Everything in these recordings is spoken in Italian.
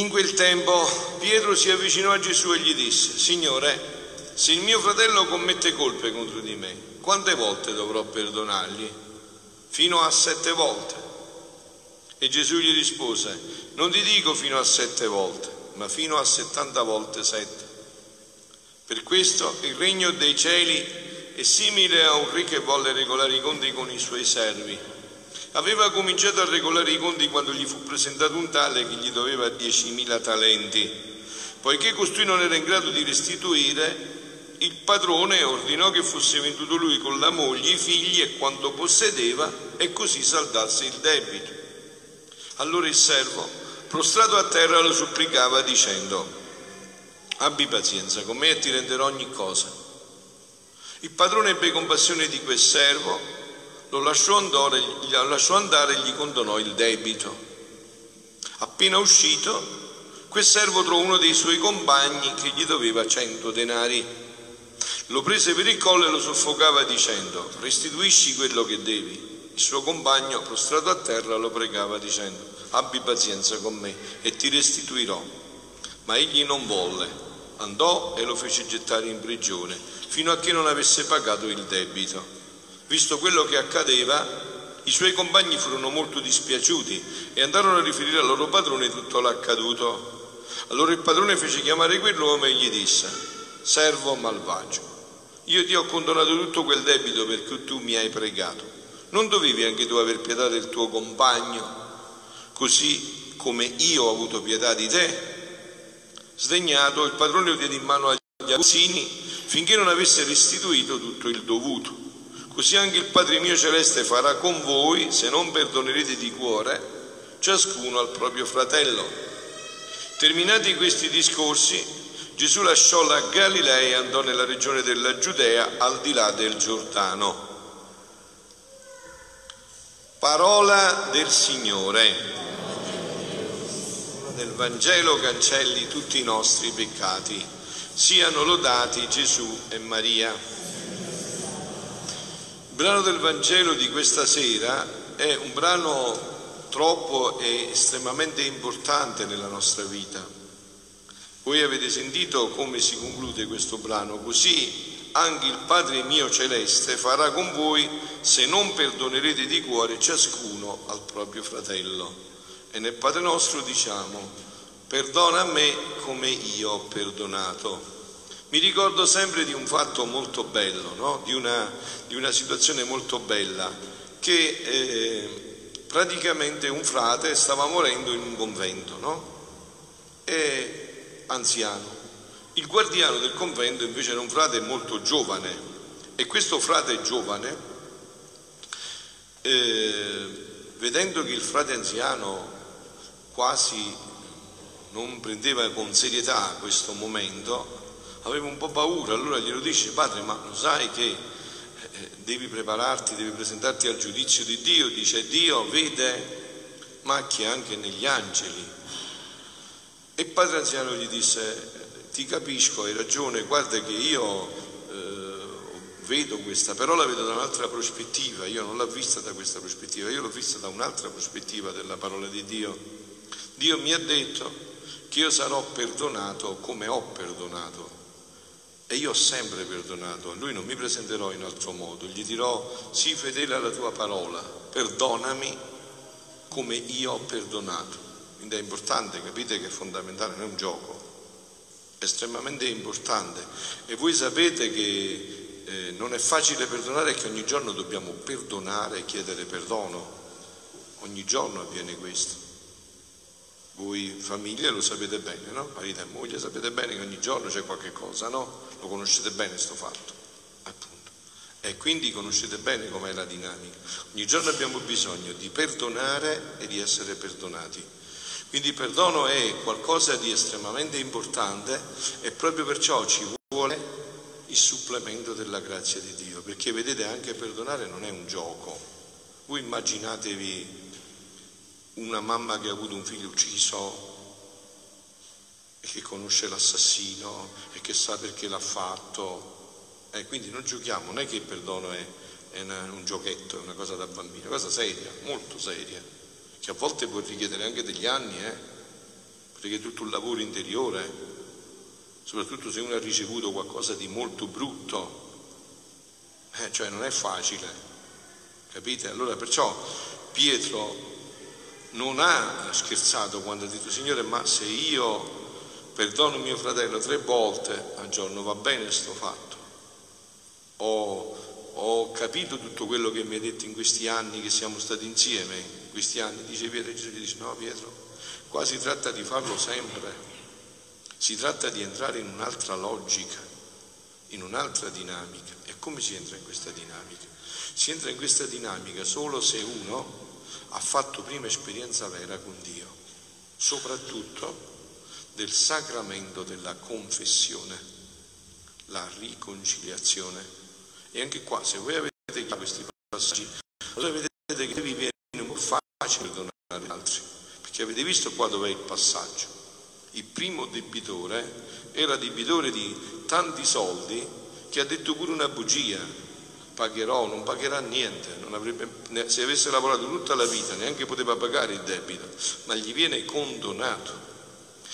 In quel tempo Pietro si avvicinò a Gesù e gli disse, Signore, se il mio fratello commette colpe contro di me, quante volte dovrò perdonargli? Fino a sette volte. E Gesù gli rispose, non ti dico fino a sette volte, ma fino a settanta volte sette. Per questo il regno dei cieli è simile a un re che volle regolare i conti con i suoi servi. Aveva cominciato a regolare i conti quando gli fu presentato un tale che gli doveva diecimila talenti. Poiché costui non era in grado di restituire, il padrone ordinò che fosse venduto lui con la moglie, i figli e quanto possedeva e così saldasse il debito. Allora il servo, prostrato a terra, lo supplicava dicendo, abbi pazienza con me e ti renderò ogni cosa. Il padrone ebbe compassione di quel servo, lo lasciò andare, lo lasciò andare e gli condonò il debito. Appena uscito, quel servo trovò uno dei suoi compagni che gli doveva cento denari. Lo prese per il collo e lo soffocava dicendo, restituisci quello che devi. Il suo compagno, prostrato a terra, lo pregava dicendo, abbi pazienza con me e ti restituirò. Ma egli non volle andò e lo fece gettare in prigione fino a che non avesse pagato il debito. Visto quello che accadeva, i suoi compagni furono molto dispiaciuti e andarono a riferire al loro padrone tutto l'accaduto. Allora il padrone fece chiamare quell'uomo e gli disse, servo malvagio, io ti ho condonato tutto quel debito perché tu mi hai pregato. Non dovevi anche tu aver pietà del tuo compagno, così come io ho avuto pietà di te? Sdegnato, il padrone lo diede in mano agli aguzzini finché non avesse restituito tutto il dovuto. Così anche il Padre mio celeste farà con voi se non perdonerete di cuore ciascuno al proprio fratello. Terminati questi discorsi, Gesù lasciò la Galilea e andò nella regione della Giudea al di là del Giordano. Parola del Signore del Vangelo cancelli tutti i nostri peccati. Siano lodati Gesù e Maria. Brano del Vangelo di questa sera è un brano troppo e estremamente importante nella nostra vita. Voi avete sentito come si conclude questo brano, così anche il Padre mio celeste farà con voi se non perdonerete di cuore ciascuno al proprio fratello. E nel Padre nostro diciamo, perdona a me come io ho perdonato. Mi ricordo sempre di un fatto molto bello, no? di, una, di, una, situazione molto bella, che eh, praticamente un frate stava morendo in un convento, no? E anziano. Il guardiano del convento invece era un frate molto giovane e questo frate giovane, eh, vedendo che il frate anziano quasi non prendeva con serietà questo momento, aveva un po' paura, allora glielo dice, padre, ma lo sai che eh, devi prepararti, devi presentarti al giudizio di Dio, dice Dio vede macchie anche negli angeli. E padre anziano gli disse, ti capisco, hai ragione, guarda che io eh, vedo questa, però la vedo da un'altra prospettiva, io non l'ho vista da questa prospettiva, io l'ho vista da un'altra prospettiva della parola di Dio. Dio mi ha detto che io sarò perdonato come ho perdonato. E io ho sempre perdonato, a lui non mi presenterò in altro modo, gli dirò sii fedele alla tua parola, perdonami come io ho perdonato. Quindi è importante, capite che è fondamentale, non è un gioco, è estremamente importante. E voi sapete che eh, non è facile perdonare che ogni giorno dobbiamo perdonare e chiedere perdono. Ogni giorno avviene questo. Voi famiglie lo sapete bene, no? Marito e moglie sapete bene che ogni giorno c'è qualche cosa, no? Lo conoscete bene questo fatto, appunto. E quindi conoscete bene com'è la dinamica. Ogni giorno abbiamo bisogno di perdonare e di essere perdonati. Quindi il perdono è qualcosa di estremamente importante e proprio perciò ci vuole il supplemento della grazia di Dio, perché vedete anche perdonare non è un gioco. Voi immaginatevi una mamma che ha avuto un figlio ucciso e che conosce l'assassino e che sa perché l'ha fatto Eh, quindi non giochiamo, non è che il perdono è, è una, un giochetto, è una cosa da bambino, è una cosa seria, molto seria, che a volte può richiedere anche degli anni, eh? perché tutto un lavoro interiore, soprattutto se uno ha ricevuto qualcosa di molto brutto, eh, cioè non è facile, capite? Allora perciò Pietro non ha scherzato quando ha detto Signore ma se io perdono mio fratello tre volte al giorno va bene sto fatto. Ho, ho capito tutto quello che mi ha detto in questi anni che siamo stati insieme, in questi anni, dice Pietro, Gesù dice no Pietro, qua si tratta di farlo sempre, si tratta di entrare in un'altra logica, in un'altra dinamica. E come si entra in questa dinamica? Si entra in questa dinamica solo se uno ha fatto prima esperienza vera con Dio, soprattutto del sacramento della confessione, la riconciliazione. E anche qua, se voi avete questi passaggi, allora vedete che vi viene un po' facile perdonare gli altri, perché avete visto qua dov'è il passaggio. Il primo debitore era debitore di tanti soldi che ha detto pure una bugia, pagherò, non pagherà niente, non avrebbe, se avesse lavorato tutta la vita neanche poteva pagare il debito, ma gli viene condonato.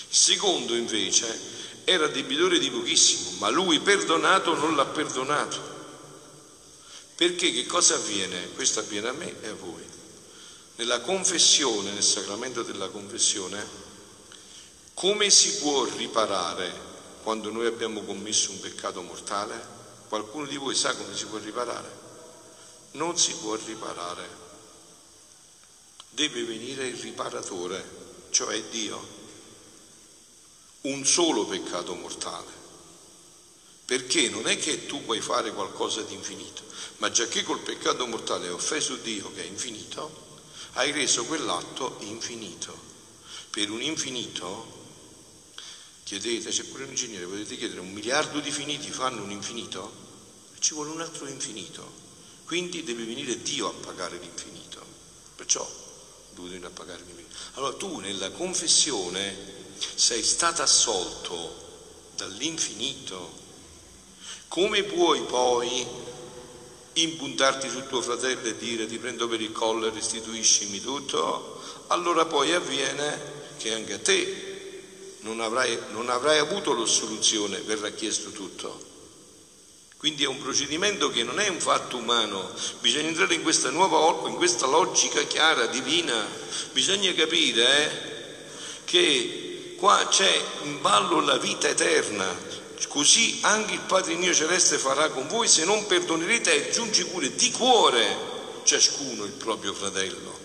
Il secondo invece era debitore di pochissimo, ma lui perdonato non l'ha perdonato. Perché che cosa avviene? Questo avviene a me e a voi. Nella confessione, nel sacramento della confessione, come si può riparare quando noi abbiamo commesso un peccato mortale? Qualcuno di voi sa come si può riparare? Non si può riparare. Deve venire il riparatore, cioè Dio un solo peccato mortale. Perché non è che tu puoi fare qualcosa di infinito, ma già che col peccato mortale hai offeso Dio che è infinito, hai reso quell'atto infinito. Per un infinito, chiedete, c'è pure un ingegnere, potete chiedere un miliardo di finiti fanno un infinito? Ci vuole un altro infinito. Quindi deve venire Dio a pagare l'infinito. Perciò dovete venire a pagare l'infinito. Allora tu nella confessione sei stato assolto dall'infinito, come puoi poi impuntarti sul tuo fratello e dire ti prendo per il collo e restituiscimi tutto? Allora poi avviene che anche a te non avrai, non avrai avuto l'assoluzione, verrà chiesto tutto. Quindi è un procedimento che non è un fatto umano, bisogna entrare in questa nuova, in questa logica chiara, divina, bisogna capire eh, che qua c'è in ballo la vita eterna, così anche il Padre mio celeste farà con voi se non perdonerete e aggiungi pure di cuore ciascuno il proprio fratello.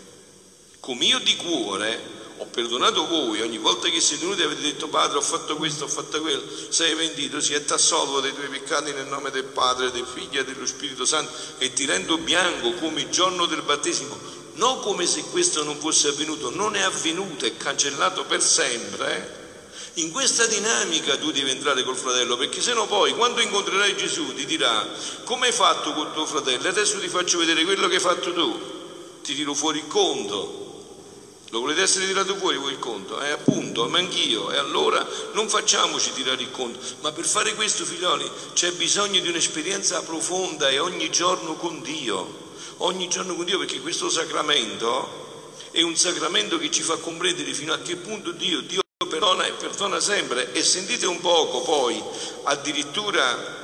Come io di cuore ho perdonato voi, ogni volta che siete venuti avete detto Padre ho fatto questo, ho fatto quello, sei pentito, si è t'assolvo dei tuoi peccati nel nome del Padre, del Figlio e dello Spirito Santo e ti rendo bianco come il giorno del battesimo non come se questo non fosse avvenuto, non è avvenuto, è cancellato per sempre. Eh? In questa dinamica tu devi entrare col fratello, perché sennò poi quando incontrerai Gesù ti dirà come hai fatto con tuo fratello, adesso ti faccio vedere quello che hai fatto tu, ti tiro fuori il conto. Lo volete essere tirato fuori voi il conto? Eh appunto, ma anch'io. E allora non facciamoci tirare il conto. Ma per fare questo, figlioli, c'è bisogno di un'esperienza profonda e ogni giorno con Dio ogni giorno con Dio perché questo sacramento è un sacramento che ci fa comprendere fino a che punto Dio, Dio perdona e perdona sempre e sentite un poco poi addirittura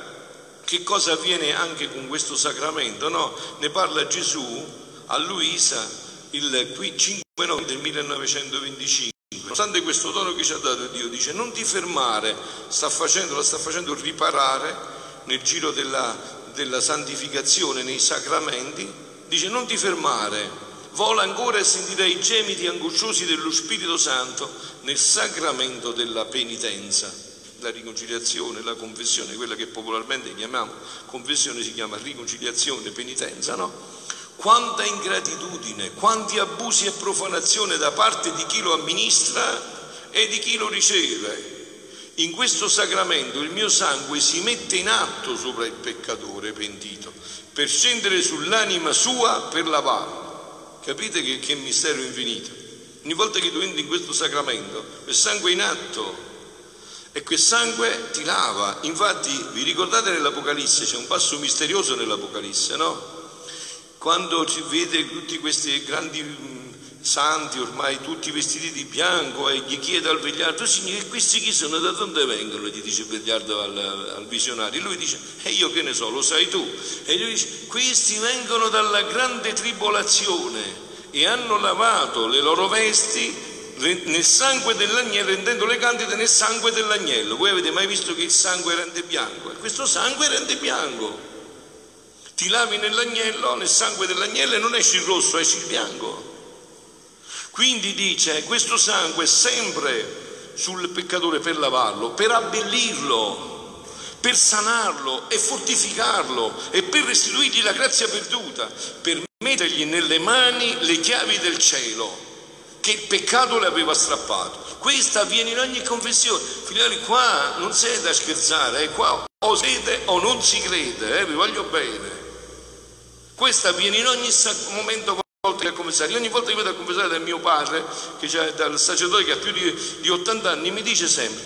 che cosa avviene anche con questo sacramento, no? Ne parla Gesù a Luisa il 5 novembre del 1925. Nonostante questo dono che ci ha dato Dio, dice non ti fermare, sta facendo, la sta facendo riparare nel giro della, della santificazione nei sacramenti dice non ti fermare, vola ancora e sentirai i gemiti angosciosi dello Spirito Santo nel sacramento della penitenza, la riconciliazione, la confessione, quella che popolarmente chiamiamo confessione si chiama riconciliazione, penitenza, no? Quanta ingratitudine, quanti abusi e profanazione da parte di chi lo amministra e di chi lo riceve. In questo sacramento il mio sangue si mette in atto sopra il peccatore pentito per scendere sull'anima sua per lavarlo. Capite che, che mistero infinito? Ogni volta che tu entri in questo sacramento, il sangue è in atto E quel sangue ti lava. Infatti, vi ricordate nell'Apocalisse, c'è un passo misterioso nell'Apocalisse, no? Quando si vede tutti questi grandi mm, santi, ormai tutti vestiti di bianco, e gli chiede al vegliardo, signore, questi chi sono, da dove vengono? Gli dice il vegliardo al, al visionario. Lui dice, e io che ne so, lo sai tu. E lui dice, questi vengono dalla grande tribolazione e hanno lavato le loro vesti nel sangue dell'agnello, rendendo le candide nel sangue dell'agnello. Voi avete mai visto che il sangue rende bianco? E questo sangue rende bianco. Ti lavi nell'agnello, nel sangue dell'agnello e non esci il rosso, esci il bianco. Quindi dice, questo sangue è sempre sul peccatore per lavarlo, per abbellirlo, per sanarlo e fortificarlo e per restituirgli la grazia perduta, per mettergli nelle mani le chiavi del cielo che il peccato le aveva strappato. Questo avviene in ogni confessione. Figlioli, qua non sei da scherzare, eh? qua o si crede o non si crede, eh? vi voglio bene. Questo avviene in ogni momento volte che confessare. Ogni volta che vado a confessare dal mio padre, che dal sacerdote che ha più di, di 80 anni, mi dice sempre,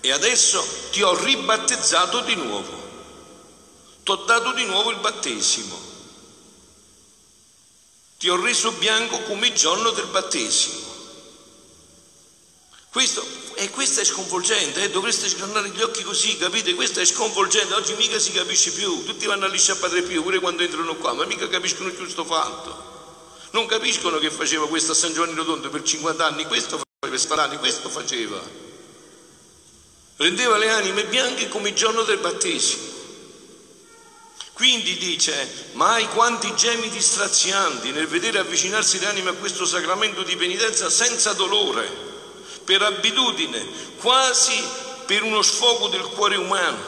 e adesso ti ho ribattezzato di nuovo, ti ho dato di nuovo il battesimo ti ho reso bianco come il giorno del battesimo. Questo, e questo è sconvolgente, eh? dovreste sgranare gli occhi così, capite? Questo è sconvolgente, oggi mica si capisce più, tutti vanno a liscia a Padre Pio, pure quando entrano qua, ma mica capiscono più questo fatto. Non capiscono che faceva questo a San Giovanni Rotondo per 50 anni, questo faceva per sparani, questo faceva. Rendeva le anime bianche come il giorno del battesimo. Quindi dice, mai quanti gemiti strazianti nel vedere avvicinarsi le anime a questo sacramento di penitenza senza dolore, per abitudine, quasi per uno sfogo del cuore umano.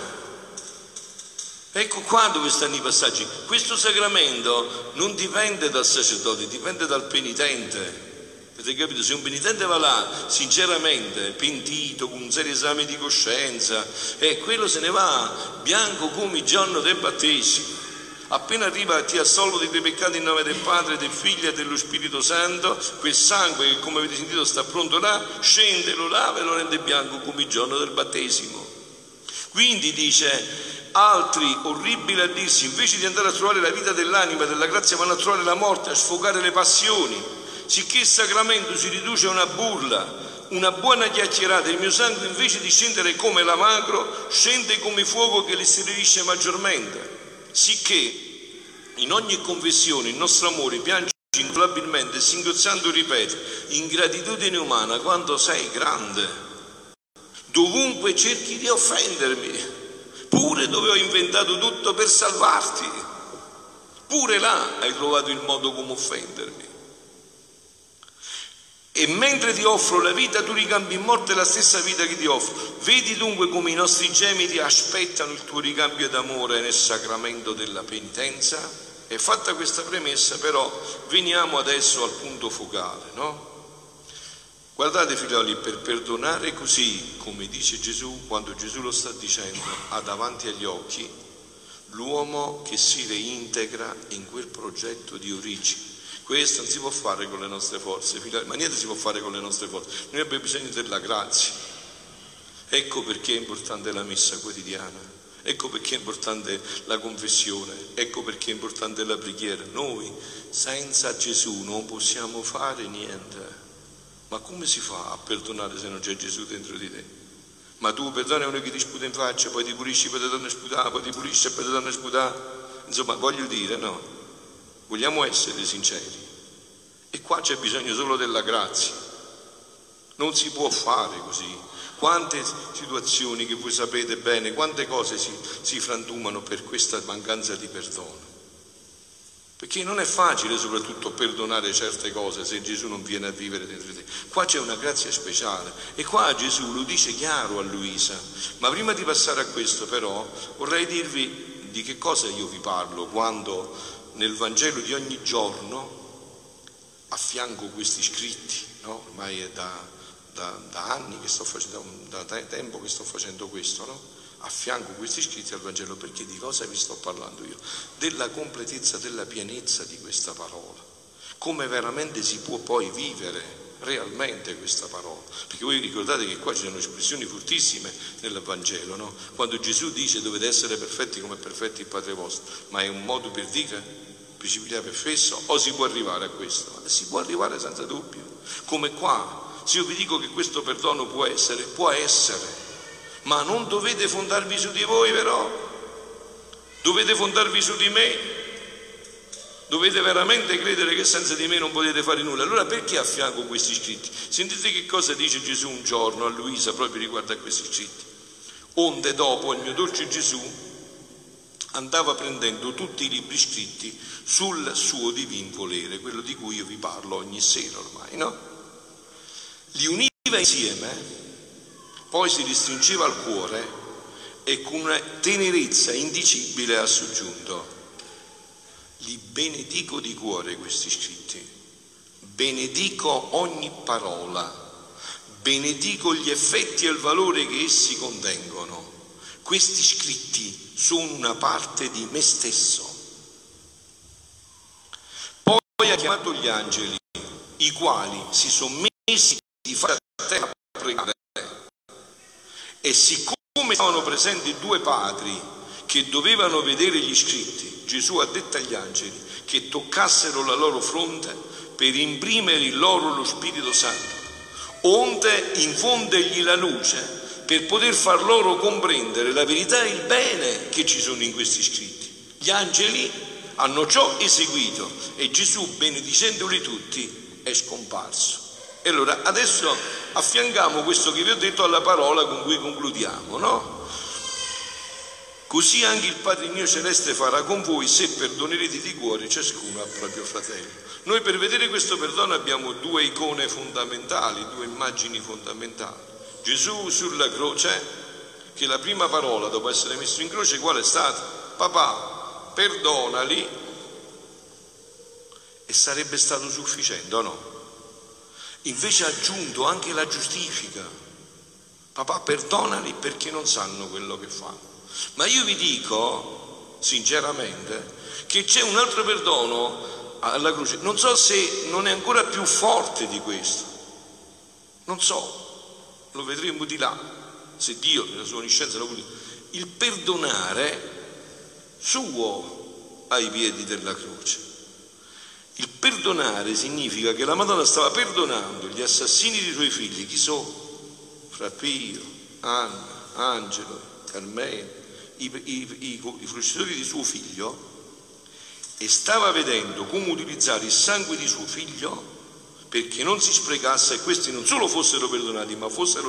Ecco qua dove stanno i passaggi. Questo sacramento non dipende dal sacerdote, dipende dal penitente. Avete capito? Se un penitente va là sinceramente, pentito, con un serio esame di coscienza, e eh, quello se ne va bianco come il giorno del battesimo. Appena arriva ti assolvo dei tuoi peccati in nome del Padre, del Figlio e dello Spirito Santo, quel sangue che come avete sentito sta pronto là, scende, lo lava e lo rende bianco come il giorno del battesimo. Quindi dice, altri orribili a dirsi, invece di andare a trovare la vita dell'anima, della grazia, vanno a trovare la morte, a sfogare le passioni. Sicché il sacramento si riduce a una burla, una buona chiacchierata, il mio sangue invece di scendere come lavagro, scende come fuoco che le si maggiormente, sicché in ogni confessione il nostro amore piange incontrolabilmente, singhiozzando ripete, ingratitudine umana quando sei grande. Dovunque cerchi di offendermi, pure dove ho inventato tutto per salvarti, pure là hai trovato il modo come offendermi. E mentre ti offro la vita, tu ricambi in morte la stessa vita che ti offro. Vedi dunque come i nostri gemiti aspettano il tuo ricambio d'amore nel sacramento della penitenza? E fatta questa premessa, però, veniamo adesso al punto focale, no? Guardate, figlioli, per perdonare così, come dice Gesù, quando Gesù lo sta dicendo, ha davanti agli occhi l'uomo che si reintegra in quel progetto di origine questo non si può fare con le nostre forze, ma niente si può fare con le nostre forze. Noi abbiamo bisogno della grazia. Ecco perché è importante la messa quotidiana. Ecco perché è importante la confessione, ecco perché è importante la preghiera. Noi senza Gesù non possiamo fare niente. Ma come si fa a perdonare se non c'è Gesù dentro di te? Ma tu perdoni uno che ti sputa in faccia, poi ti pulisci, poi ti torna sputare, poi ti pulisci e poi ti torna sputare. Insomma, voglio dire, no? Vogliamo essere sinceri. E qua c'è bisogno solo della grazia. Non si può fare così. Quante situazioni che voi sapete bene, quante cose si, si frantumano per questa mancanza di perdono. Perché non è facile soprattutto perdonare certe cose se Gesù non viene a vivere dentro di te. Qua c'è una grazia speciale e qua Gesù lo dice chiaro a Luisa. Ma prima di passare a questo però vorrei dirvi di che cosa io vi parlo quando nel Vangelo di ogni giorno, a fianco questi scritti, no? ormai è da, da, da, anni che sto facendo, da tempo che sto facendo questo, no? a fianco questi scritti al Vangelo, perché di cosa vi sto parlando io? Della completezza, della pienezza di questa parola, come veramente si può poi vivere realmente questa parola. Perché voi ricordate che qua ci sono espressioni fortissime nel Vangelo, no? Quando Gesù dice dovete essere perfetti come è perfetto il Padre vostro, ma è un modo per dire precipitare per fesso o si può arrivare a questo? Si può arrivare senza dubbio. Come qua, se io vi dico che questo perdono può essere, può essere, ma non dovete fondarvi su di voi però, dovete fondarvi su di me Dovete veramente credere che senza di me non potete fare nulla. Allora perché affianco questi scritti? Sentite che cosa dice Gesù un giorno a Luisa proprio riguardo a questi scritti. Onde dopo il mio dolce Gesù andava prendendo tutti i libri scritti sul suo divin volere, quello di cui io vi parlo ogni sera ormai, no? Li univa insieme, poi si ristringeva al cuore e con una tenerezza indicibile ha soggiunto li benedico di cuore questi scritti, benedico ogni parola, benedico gli effetti e il valore che essi contengono. Questi scritti sono una parte di me stesso. Poi ha chiamato gli angeli, i quali si sono messi di fare a terra a pregare. E siccome stavano presenti due padri che dovevano vedere gli scritti, Gesù ha detto agli angeli che toccassero la loro fronte per imprimere in loro lo Spirito Santo, onde infondegli la luce per poter far loro comprendere la verità e il bene che ci sono in questi scritti. Gli angeli hanno ciò eseguito e Gesù, benedicendoli tutti, è scomparso. E allora adesso affianchiamo questo che vi ho detto alla parola con cui concludiamo, no? Così anche il Padre mio celeste farà con voi se perdonerete di cuore ciascuno al proprio fratello. Noi per vedere questo perdono abbiamo due icone fondamentali, due immagini fondamentali. Gesù sulla croce, che la prima parola dopo essere messo in croce qual è stata? Papà, perdonali e sarebbe stato sufficiente o no? Invece ha aggiunto anche la giustifica. Papà, perdonali perché non sanno quello che fanno. Ma io vi dico, sinceramente, che c'è un altro perdono alla croce. Non so se non è ancora più forte di questo. Non so, lo vedremo di là, se Dio nella sua onniscienza lo vuole. Il perdonare suo ai piedi della croce. Il perdonare significa che la Madonna stava perdonando gli assassini dei suoi figli, chi sono? Fra Pio, Anna, Angelo, Carmelo, i, i, i, i fruitori di suo figlio e stava vedendo come utilizzare il sangue di suo figlio perché non si sprecasse e questi non solo fossero perdonati, ma fossero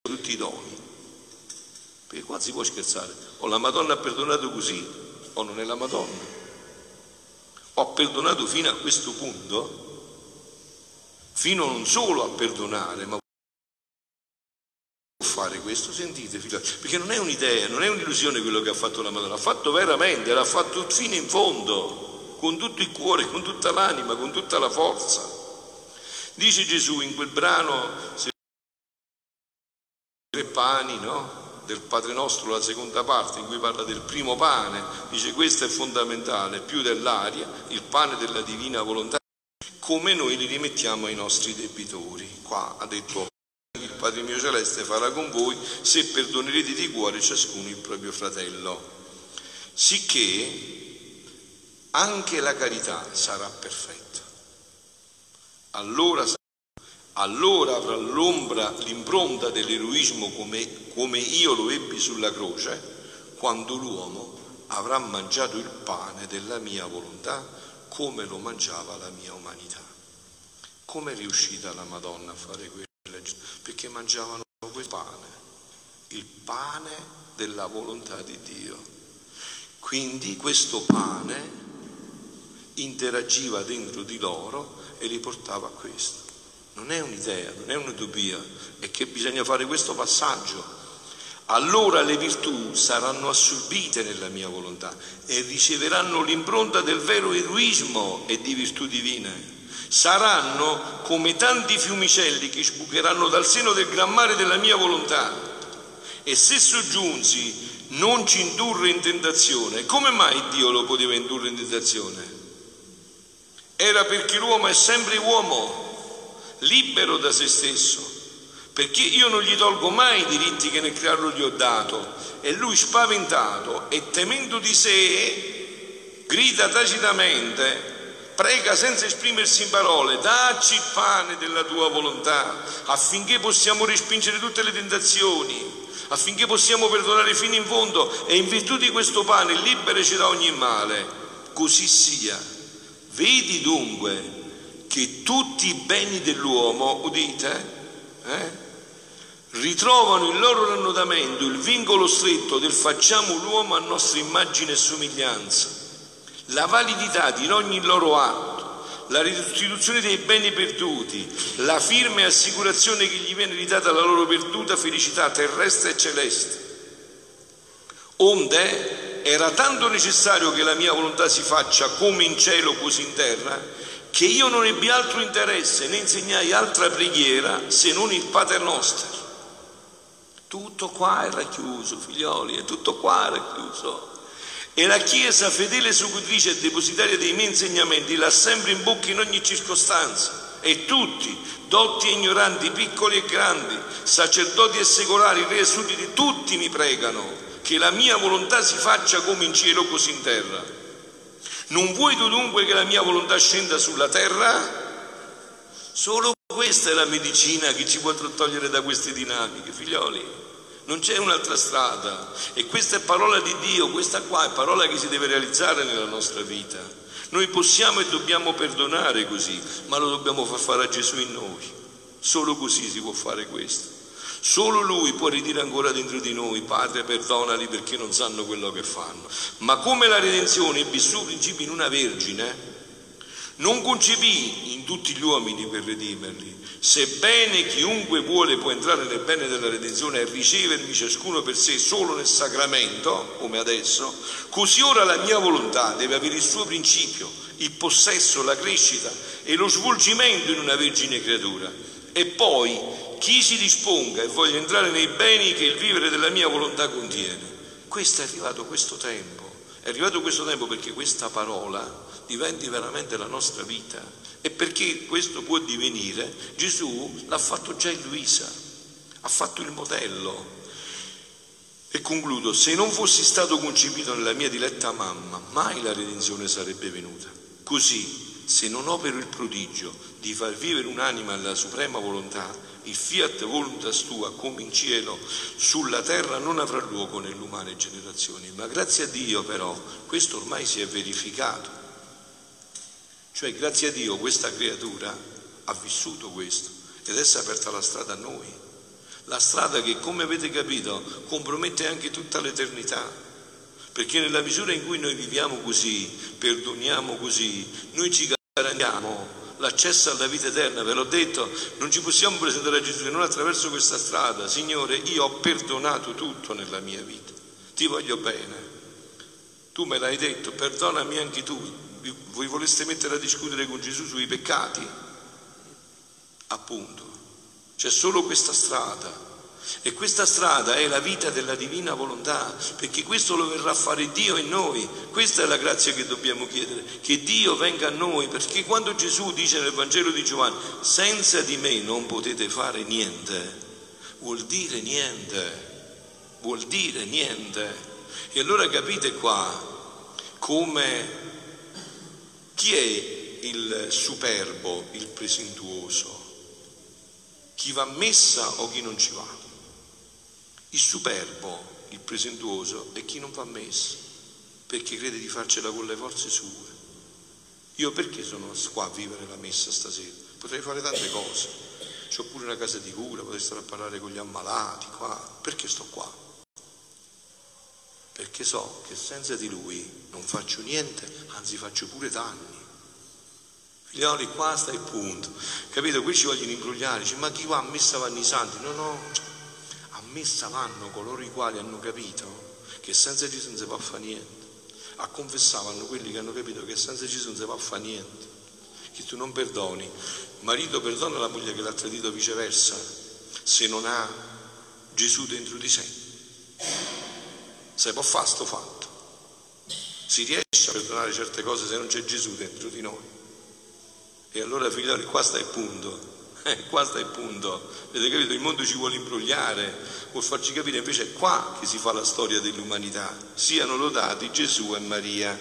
tutti i doni. Perché qua si può scherzare, o la Madonna ha perdonato così, o non è la Madonna. O ha perdonato fino a questo punto, fino non solo a perdonare, ma fare questo? Sentite, perché non è un'idea, non è un'illusione quello che ha fatto la Madonna, ha fatto veramente, l'ha fatto fino in fondo, con tutto il cuore, con tutta l'anima, con tutta la forza. Dice Gesù in quel brano, tre pani, no? del Padre nostro, la seconda parte in cui parla del primo pane, dice questo è fondamentale, più dell'aria, il pane della divina volontà, come noi li rimettiamo ai nostri debitori. Qua ha detto Padre mio celeste farà con voi se perdonerete di cuore ciascuno il proprio fratello. Sicché anche la carità sarà perfetta. Allora, allora avrà l'ombra, l'impronta dell'eroismo come, come io lo ebbi sulla croce, quando l'uomo avrà mangiato il pane della mia volontà come lo mangiava la mia umanità. Come è riuscita la Madonna a fare questo? Perché mangiavano quel pane, il pane della volontà di Dio. Quindi questo pane interagiva dentro di loro e li portava a questo. Non è un'idea, non è un'utopia, è che bisogna fare questo passaggio. Allora le virtù saranno assorbite nella mia volontà e riceveranno l'impronta del vero eroismo e di virtù divine saranno come tanti fiumicelli che sbucheranno dal seno del gran mare della mia volontà. E se soggiunsi non ci indurre in tentazione, come mai Dio lo poteva indurre in tentazione? era perché l'uomo è sempre uomo, libero da se stesso, perché io non gli tolgo mai i diritti che nel crearlo gli ho dato. E lui spaventato e temendo di sé, grida tacitamente, prega senza esprimersi in parole, dacci il pane della tua volontà, affinché possiamo respingere tutte le tentazioni, affinché possiamo perdonare fino in fondo e in virtù di questo pane liberaci da ogni male. Così sia. Vedi dunque che tutti i beni dell'uomo, udite, eh, ritrovano il loro annodamento, il vincolo stretto del facciamo l'uomo a nostra immagine e somiglianza, la validità di ogni loro atto, la restituzione dei beni perduti, la firme assicurazione che gli viene ridata la loro perduta felicità terrestre e celeste. Onde era tanto necessario che la mia volontà si faccia come in cielo così in terra, che io non ebbi altro interesse né insegnai altra preghiera se non il Pater Nostro. Tutto qua era chiuso, figlioli, e tutto qua era chiuso. E la Chiesa, fedele esecutrice e depositaria dei miei insegnamenti, l'ha sempre in bocca in ogni circostanza. E tutti, dotti e ignoranti, piccoli e grandi, sacerdoti e secolari, re e sudditi, tutti mi pregano che la mia volontà si faccia come in cielo così in terra. Non vuoi tu dunque che la mia volontà scenda sulla terra? Solo questa è la medicina che ci può togliere da queste dinamiche, figlioli. Non c'è un'altra strada e questa è parola di Dio, questa qua è parola che si deve realizzare nella nostra vita. Noi possiamo e dobbiamo perdonare così, ma lo dobbiamo far fare a Gesù in noi. Solo così si può fare questo. Solo Lui può ridire ancora dentro di noi, Padre, perdonali perché non sanno quello che fanno. Ma come la redenzione ebbe il suo principio in una vergine, non concepì in tutti gli uomini per redimerli, sebbene chiunque vuole può entrare nel bene della redenzione e ricevermi ciascuno per sé solo nel sacramento, come adesso, così ora la mia volontà deve avere il suo principio, il possesso, la crescita e lo svolgimento in una vergine creatura. E poi chi si disponga e voglia entrare nei beni che il vivere della mia volontà contiene. Questo è arrivato questo tempo, è arrivato questo tempo perché questa parola diventi veramente la nostra vita e perché questo può divenire, Gesù l'ha fatto già in Luisa, ha fatto il modello. E concludo, se non fossi stato concepito nella mia diletta mamma, mai la redenzione sarebbe venuta. Così, se non opero il prodigio di far vivere un'anima alla suprema volontà, il fiat voluntas tua come in cielo, sulla terra non avrà luogo nelle umane generazioni. Ma grazie a Dio però questo ormai si è verificato. Cioè grazie a Dio questa creatura ha vissuto questo ed è aperta la strada a noi. La strada che, come avete capito, compromette anche tutta l'eternità. Perché nella misura in cui noi viviamo così, perdoniamo così, noi ci garantiamo l'accesso alla vita eterna, ve l'ho detto, non ci possiamo presentare a Gesù se non attraverso questa strada. Signore, io ho perdonato tutto nella mia vita, ti voglio bene. Tu me l'hai detto, perdonami anche tu. Voi voleste mettere a discutere con Gesù sui peccati? Appunto, c'è solo questa strada e questa strada è la vita della divina volontà, perché questo lo verrà a fare Dio in noi. Questa è la grazia che dobbiamo chiedere, che Dio venga a noi, perché quando Gesù dice nel Vangelo di Giovanni, senza di me non potete fare niente, vuol dire niente, vuol dire niente. E allora capite qua come chi è il superbo, il presentuoso? Chi va a messa o chi non ci va? Il superbo, il presentuoso, è chi non va messo, perché crede di farcela con le forze sue. Io perché sono qua a vivere la messa stasera? Potrei fare tante cose. C'ho pure una casa di cura, potrei stare a parlare con gli ammalati qua. Perché sto qua? Perché so che senza di lui non faccio niente, anzi faccio pure danni. Figlioli, qua sta il punto. Capito? Qui ci vogliono imbrogliare, dice, ma chi va a messa vanno i santi? No, no, messa vanno coloro i quali hanno capito che senza Gesù non si può fare niente. A confessare vanno quelli che hanno capito che senza Gesù non si può fare niente. Che tu non perdoni. Marito perdona la moglie che l'ha tradito viceversa se non ha Gesù dentro di sé. Se può fare sto fatto. Si a perdonare certe cose se non c'è Gesù dentro di noi. E allora figlioli, qua sta il punto. Eh, qua sta il punto. Avete capito? Il mondo ci vuole imbrogliare, vuol farci capire invece è qua che si fa la storia dell'umanità. Siano lodati Gesù e Maria.